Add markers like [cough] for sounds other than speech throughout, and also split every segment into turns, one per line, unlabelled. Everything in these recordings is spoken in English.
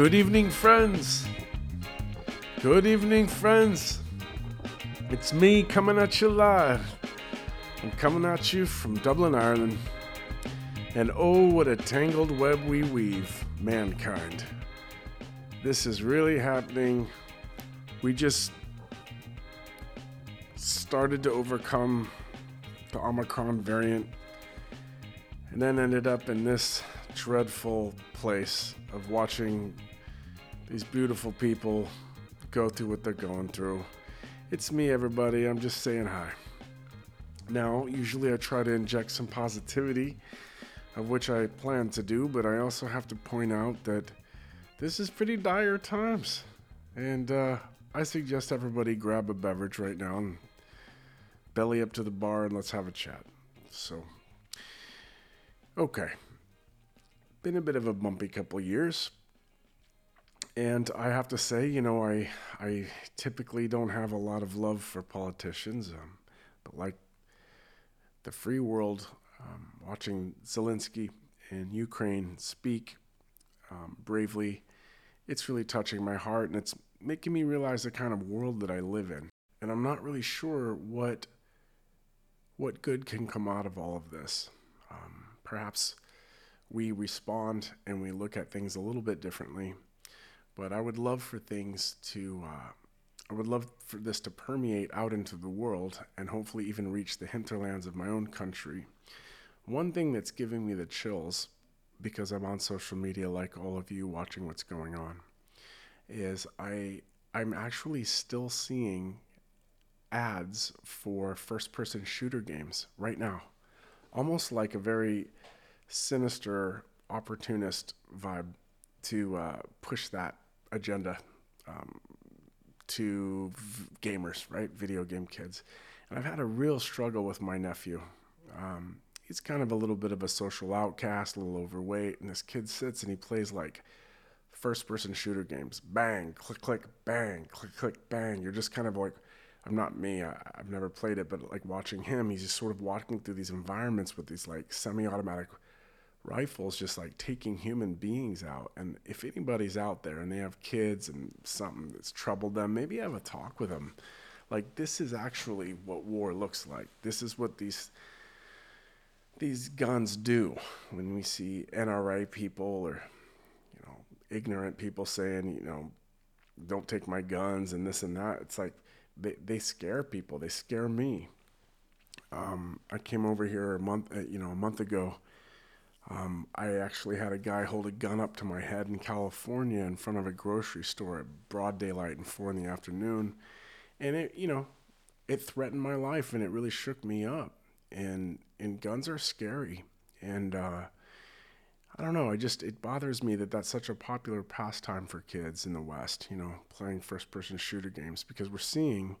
Good evening, friends. Good evening, friends. It's me coming at you live. I'm coming at you from Dublin, Ireland. And oh, what a tangled web we weave, mankind. This is really happening. We just started to overcome the Omicron variant and then ended up in this dreadful place of watching these beautiful people go through what they're going through. It's me, everybody. I'm just saying hi. Now, usually I try to inject some positivity, of which I plan to do, but I also have to point out that this is pretty dire times. And uh, I suggest everybody grab a beverage right now and belly up to the bar and let's have a chat. So, okay. Been a bit of a bumpy couple years. And I have to say, you know, I I typically don't have a lot of love for politicians, um, but like the free world, um, watching Zelensky in Ukraine speak um, bravely, it's really touching my heart, and it's making me realize the kind of world that I live in. And I'm not really sure what what good can come out of all of this. Um, perhaps we respond and we look at things a little bit differently. But I would love for things to, uh, I would love for this to permeate out into the world and hopefully even reach the hinterlands of my own country. One thing that's giving me the chills, because I'm on social media like all of you watching what's going on, is I I'm actually still seeing ads for first person shooter games right now. Almost like a very sinister opportunist vibe to uh, push that agenda um, to v- gamers, right? Video game kids. And I've had a real struggle with my nephew. Um, he's kind of a little bit of a social outcast, a little overweight, and this kid sits and he plays like first person shooter games. Bang, click, click, bang, click, click, bang. You're just kind of like, I'm not me. I, have never played it, but like watching him, he's just sort of walking through these environments with these like semi-automatic rifles, just like taking human beings out. And if anybody's out there and they have kids and something that's troubled them, maybe have a talk with them. Like this is actually what war looks like. This is what these these guns do. When we see NRA people or you know ignorant people saying, you know, don't take my guns and this and that, it's like they, they scare people. They scare me. Um, I came over here a month, uh, you know, a month ago. Um, I actually had a guy hold a gun up to my head in California in front of a grocery store at broad daylight and four in the afternoon, and it, you know, it threatened my life and it really shook me up. And and guns are scary, and uh, I don't know. I just it bothers me that that's such a popular pastime for kids in the West. You know, playing first-person shooter games because we're seeing,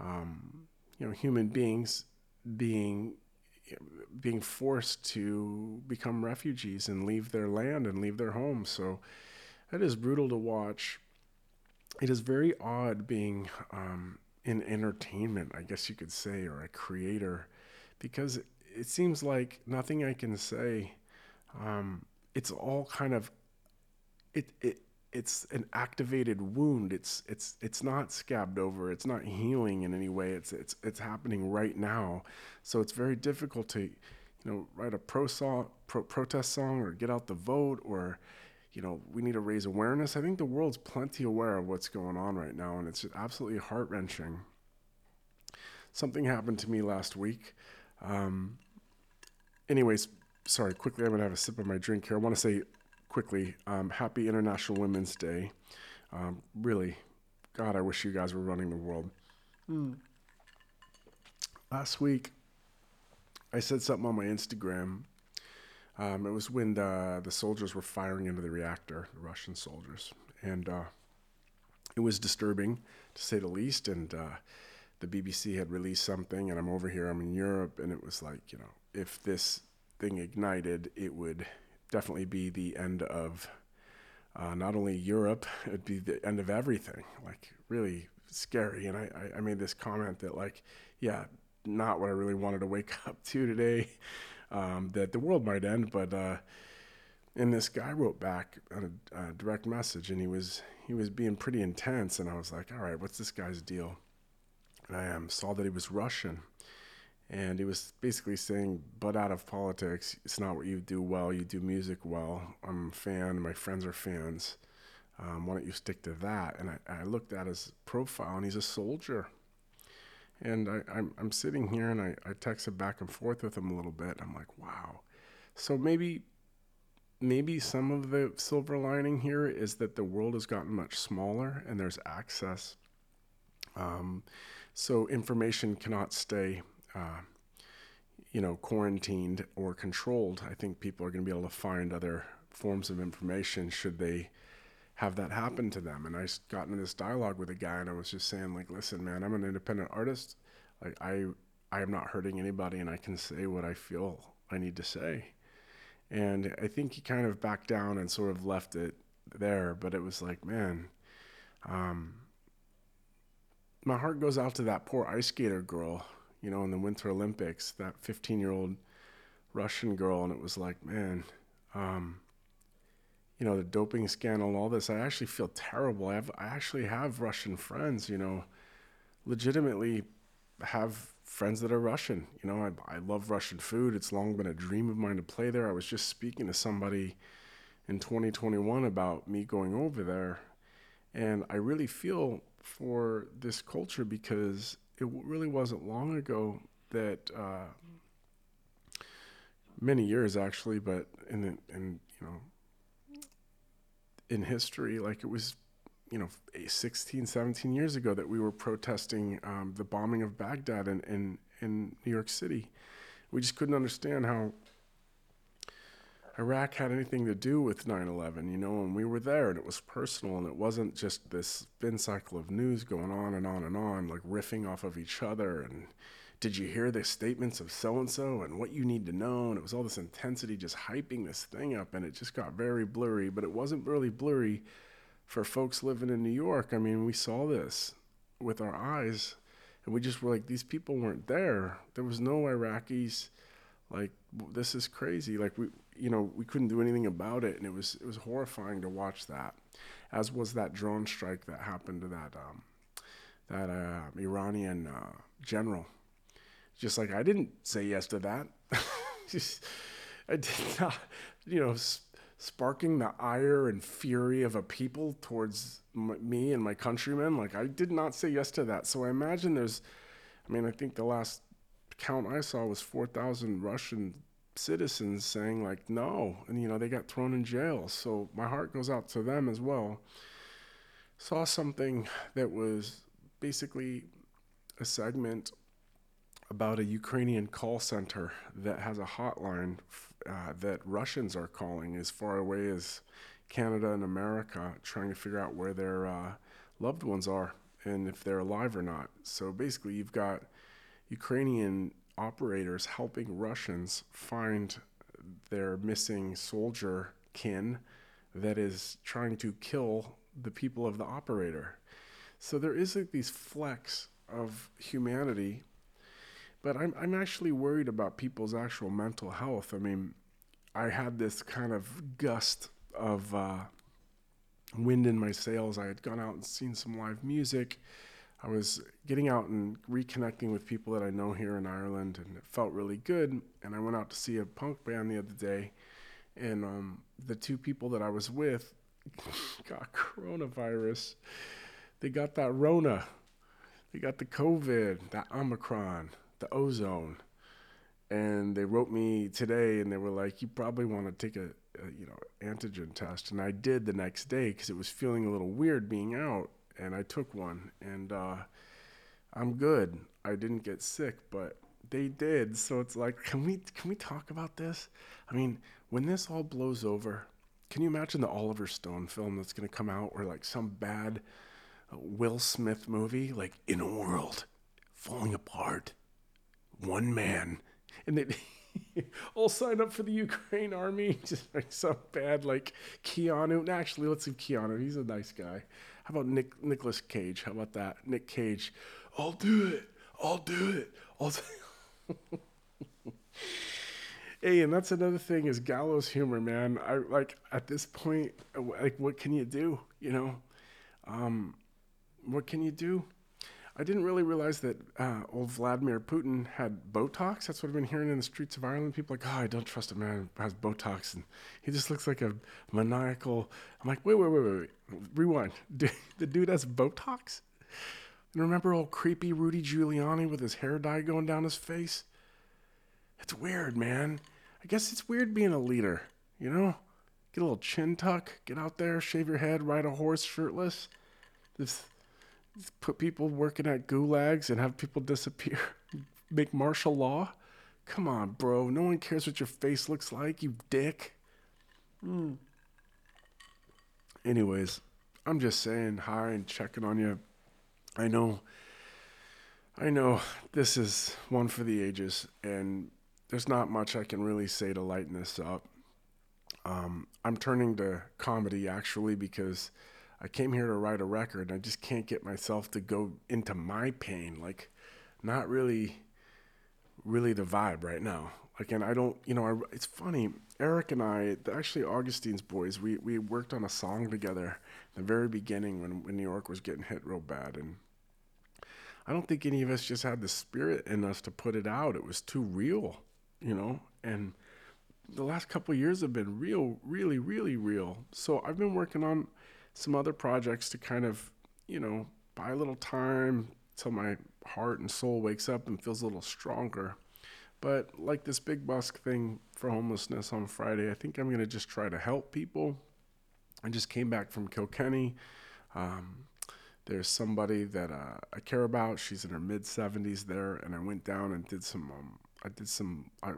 um, you know, human beings being being forced to become refugees and leave their land and leave their homes. So that is brutal to watch. It is very odd being um, in entertainment, I guess you could say, or a creator, because it seems like nothing I can say um, it's all kind of it it it's an activated wound. It's it's it's not scabbed over. It's not healing in any way. It's it's it's happening right now. So it's very difficult to, you know, write a pro song, pro, protest song or get out the vote or, you know, we need to raise awareness. I think the world's plenty aware of what's going on right now, and it's absolutely heart wrenching. Something happened to me last week. Um, anyways, sorry, quickly, I'm to have a sip of my drink here. I want to say quickly, um, happy International Women's Day. Um, really, God, I wish you guys were running the world. Mm. Last week, I said something on my Instagram. Um, it was when the, the soldiers were firing into the reactor, the Russian soldiers. And uh, it was disturbing, to say the least. And uh, the BBC had released something, and I'm over here, I'm in Europe, and it was like, you know, if this thing ignited, it would definitely be the end of uh, not only Europe, [laughs] it'd be the end of everything. Like really scary. And I, I, I made this comment that like, yeah, not what I really wanted to wake [laughs] up to today. Um, that the world might end, but uh, And this guy wrote back on a, a direct message, and he was he was being pretty intense. And I was like, all right, what's this guy's deal? And I um, saw that he was Russian, and he was basically saying, "But out of politics, it's not what you do well. You do music well. I'm a fan. My friends are fans. Um, why don't you stick to that?" And I, I looked at his profile, and he's a soldier. And I, I'm, I'm sitting here, and I, I texted back and forth with him a little bit. I'm like, wow. So maybe maybe some of the silver lining here is that the world has gotten much smaller and there's access. Um, so information cannot stay, uh, you know, quarantined or controlled. I think people are going to be able to find other forms of information should they have that happen to them. And I got into this dialogue with a guy, and I was just saying, like, listen, man, I'm an independent artist. Like, I I am not hurting anybody, and I can say what I feel I need to say. And I think he kind of backed down and sort of left it there. But it was like, man, um, my heart goes out to that poor ice skater girl, you know, in the Winter Olympics, that 15 year old Russian girl. And it was like, man, um, you know, the doping scandal all this. I actually feel terrible. I have, I actually have Russian friends, you know, legitimately have friends that are Russian. You know, I, I love Russian food. It's long been a dream of mine to play there. I was just speaking to somebody in 2021 about me going over there. And I really feel for this culture because it really wasn't long ago that uh, many years actually, but in in you know in history, like it was you know 16 17 years ago that we were protesting um, the bombing of baghdad in, in, in new york city. We just couldn't understand how iraq had anything to do with 9-11 you know and we were there and it was personal and it wasn't just this spin cycle of news going on and on and on like riffing off of each other and did you hear the statements of so and so and what you need to know and it was all this intensity just hyping this thing up and it just got very blurry but it wasn't really blurry for folks living in New York, I mean, we saw this with our eyes, and we just were like, these people weren't there. There was no Iraqis. Like, this is crazy. Like, we, you know, we couldn't do anything about it, and it was it was horrifying to watch that. As was that drone strike that happened to that um, that uh, Iranian uh, general. Just like I didn't say yes to that. [laughs] just, I did not, you know sparking the ire and fury of a people towards me and my countrymen. Like, I did not say yes to that. So I imagine there's, I mean, I think the last count I saw was 4,000 Russian citizens saying, like, no. And, you know, they got thrown in jail. So my heart goes out to them as well. Saw something that was basically a segment about a Ukrainian call center that has a hotline uh, that Russians are calling as far away as Canada and America, trying to figure out where their uh, loved ones are and if they're alive or not. So basically, you've got Ukrainian operators helping Russians find their missing soldier kin that is trying to kill the people of the operator. So there is like these flecks of humanity but I'm I'm actually worried about people's actual mental health. I mean, I had this kind of gust of uh, wind in my sails. I had gone out and seen some live music. I was getting out and reconnecting with people that I know here in Ireland, and it felt really good. And I went out to see a punk band the other day, and um, the two people that I was with [laughs] got coronavirus. They got that Rona. They got the COVID, that Omicron the ozone. And they wrote me today and they were like, you probably want to take a, a you know, antigen test. And I did the next day because it was feeling a little weird being out. And I took one and uh, I'm good. I didn't get sick, but they did. So it's like, can we can we talk about this? I mean, when this all blows over, can you imagine the Oliver Stone film that's going to come out, or like some bad uh, Will Smith movie, like in a world falling apart? one man, and they [laughs] all sign up for the Ukraine army. [laughs] Just like some bad, like Keanu. Actually, let's see Keanu. He's a nice guy. How about Nick Nicolas Cage? How about that? Nick Cage. I'll do it. I'll do it. I'll. Do [laughs] Hey, and that's another thing is gallows humor, man. I like at this point, like, what can you do? You know, um, what can you do? I didn't really realize that uh, old Vladimir Putin had Botox. That's what I've been hearing in the streets of Ireland. People like, oh, I don't trust a man who has Botox, and he just looks like a maniacal. I'm like, wait, wait, wait, wait, wait. rewind. [laughs] the dude has Botox. And remember old creepy Rudy Giuliani with his hair dye going down his face? It's weird, man. I guess it's weird being a leader, you know? Get a little chin tuck, get out there, shave your head, ride a horse shirtless. This put people working at gulags and have people [laughs] disappear. Make martial law. Come on, bro. No one cares what your face looks like, you dick. Mm. Anyways, I'm just saying hi and checking on you. I know I know this is one for the ages and there's not much I can really say to lighten this up. Um, I'm turning to comedy actually because I came here to write a record and I just can't get myself to go into my pain. Like, not really, really the vibe right now. Like, and I don't, you know, I, it's funny. Eric and I, actually Augustine's boys, we, we worked on a song together the very beginning when, when New York was getting hit real bad. And I don't think any of us just had the spirit in us to put it out. It was too real you know, and the last couple years have been real, really, really real. So I've been working on some other projects to kind of, you know, buy a little time till my heart and soul wakes up and feels a little stronger. But like this big busk thing for homelessness on Friday, I think I'm gonna just try to help people. I just came back from Kilkenny. Um, there's somebody that uh, I care about. She's in her mid 70s there, and I went down and did some um, I did some I,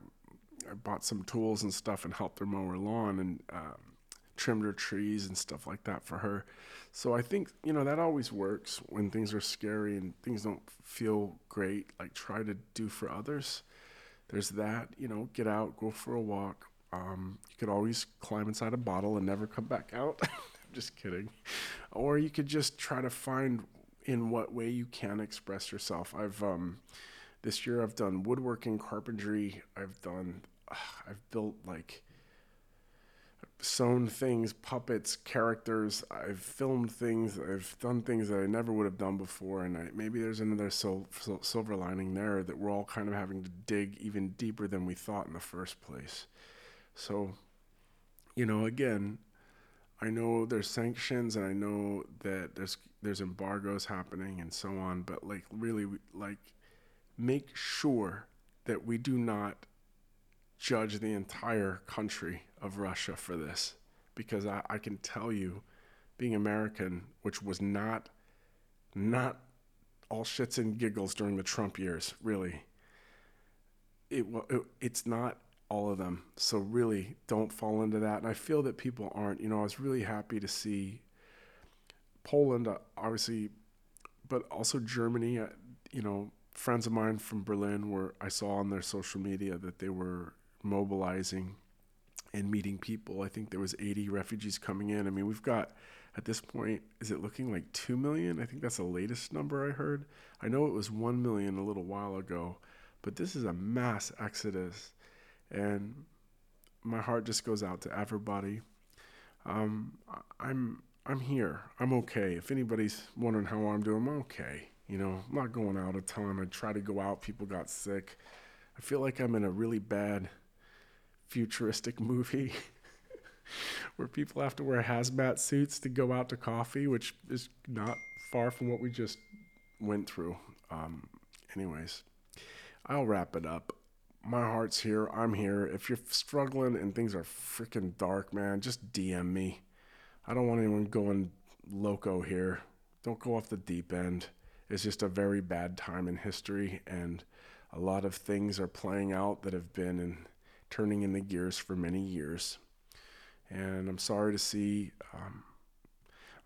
I bought some tools and stuff and helped her mow her lawn and um, trimmed her trees and stuff like that for her. So I think you know that always works when things are scary and things don't feel great. Like try to do for others. There's that you know get out, go for a walk. Um, you could always climb inside a bottle and never come back out. [laughs] I'm just kidding. Or you could just try to find in what way you can express yourself. I've um, this year I've done woodworking, carpentry. I've done, I've built like sewn things, puppets, characters. I've filmed things. I've done things that I never would have done before. And I, maybe there's another sil- sil- silver lining there that we're all kind of having to dig even deeper than we thought in the first place. So, you know, again, I know there's sanctions and I know that there's there's embargoes happening and so on, but like really like make sure that we do not judge the entire country of Russia for this. Because I, I can tell you, being American, which was not not all shits and giggles during the Trump years, really. It, it it's not all of them. So really, don't fall into that. And I feel that people aren't. You know, I was really happy to see Poland, uh, obviously, but also Germany. Uh, you know, friends of mine from Berlin were I saw on their social media that they were mobilizing and meeting people. I think there was 80 refugees coming in. I mean, we've got at this point is it looking like 2 million? I think that's the latest number I heard. I know it was 1 million a little while ago, but this is a mass exodus and my heart just goes out to everybody. Um, I'm I'm here. I'm okay. If anybody's wondering how I'm doing, I'm okay. You know, I'm not going out a ton. I try to go out. People got sick. I feel like I'm in a really bad futuristic movie [laughs] where people have to wear hazmat suits to go out to coffee, which is not far from what we just went through. Um, anyways, I'll wrap it up. My heart's here. I'm here. If you're struggling and things are freaking dark, man, just DM me. I don't want anyone going loco here. Don't go off the deep end. It's just a very bad time in history, and a lot of things are playing out that have been in, turning in the gears for many years. And I'm sorry to see. Um,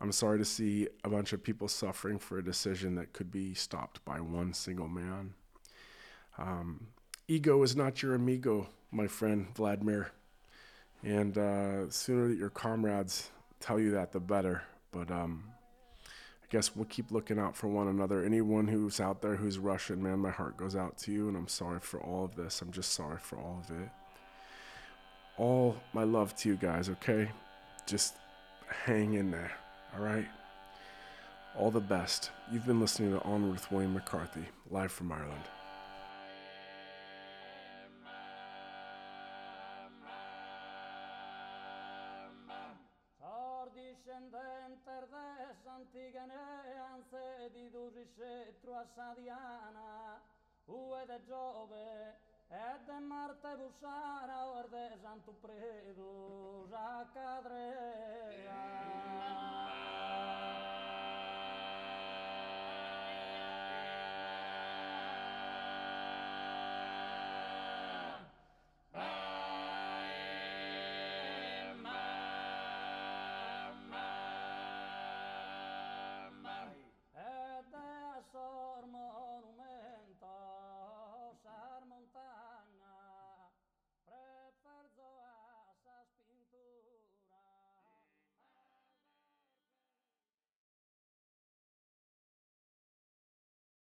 I'm sorry to see a bunch of people suffering for a decision that could be stopped by one single man. Um, ego is not your amigo, my friend Vladimir. And uh, sooner that your comrades tell you that, the better. But um, I guess we'll keep looking out for one another. Anyone who's out there who's Russian, man, my heart goes out to you, and I'm sorry for all of this. I'm just sorry for all of it. All my love to you guys, okay? Just hang in there, all right? All the best. You've been listening to On with William McCarthy, live from Ireland.
de Giove, Ete Marte busara orde Santu Predu, Jacadrea.